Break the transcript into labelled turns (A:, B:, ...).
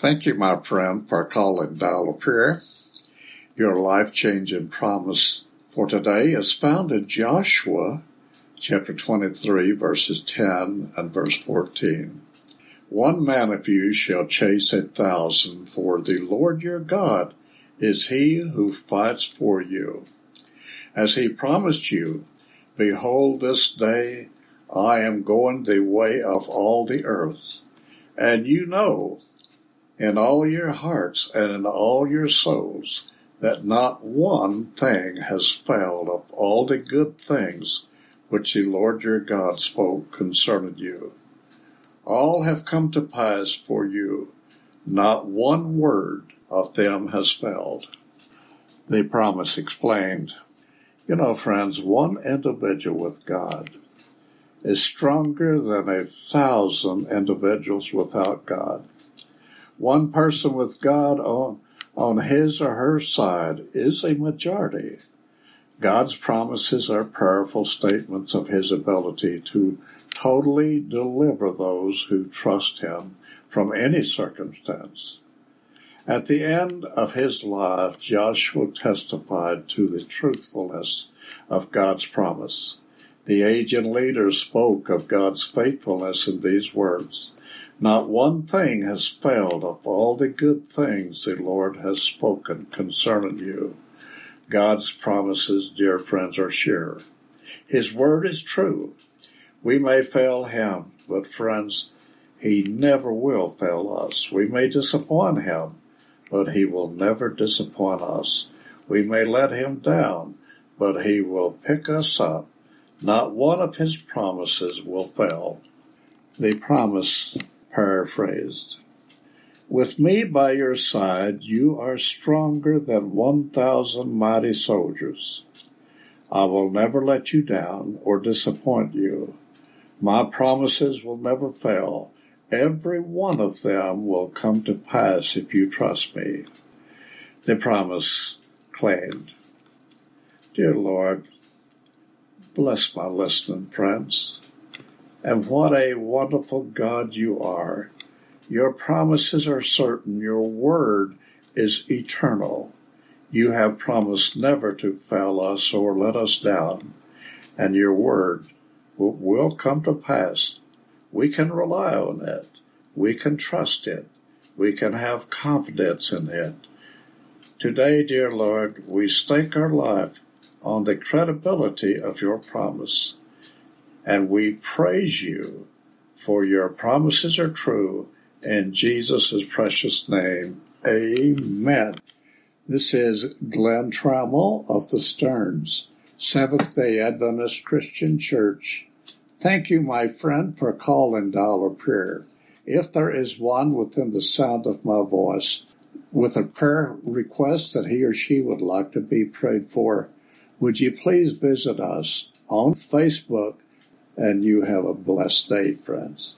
A: Thank you, my friend, for calling Dial of Prayer. Your life changing promise for today is found in Joshua chapter 23, verses 10 and verse 14. One man of you shall chase a thousand, for the Lord your God is he who fights for you. As he promised you, behold, this day I am going the way of all the earth. And you know in all your hearts and in all your souls that not one thing has failed of all the good things which the Lord your God spoke concerning you. All have come to pass for you. Not one word of them has failed. The promise explained. You know, friends, one individual with God is stronger than a thousand individuals without God. One person with God on, on his or her side is a majority. God's promises are powerful statements of his ability to totally deliver those who trust him from any circumstance. At the end of his life, Joshua testified to the truthfulness of God's promise. The aged leader spoke of God's faithfulness in these words. Not one thing has failed of all the good things the Lord has spoken concerning you. God's promises, dear friends, are sure. His word is true. We may fail him, but friends, he never will fail us. We may disappoint him, but he will never disappoint us. We may let him down, but he will pick us up not one of his promises will fail. The promise paraphrased. With me by your side, you are stronger than 1,000 mighty soldiers. I will never let you down or disappoint you. My promises will never fail. Every one of them will come to pass if you trust me. The promise claimed. Dear Lord, Bless my listening friends. And what a wonderful God you are. Your promises are certain. Your word is eternal. You have promised never to fail us or let us down. And your word will come to pass. We can rely on it. We can trust it. We can have confidence in it. Today, dear Lord, we stake our life on the credibility of your promise. And we praise you for your promises are true in Jesus' precious name. Amen. This is Glenn Trammell of the Stearns, Seventh day Adventist Christian Church. Thank you, my friend, for calling Dial of Prayer. If there is one within the sound of my voice with a prayer request that he or she would like to be prayed for, would you please visit us on Facebook and you have a blessed day, friends.